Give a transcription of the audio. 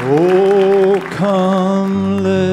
Oh, come, let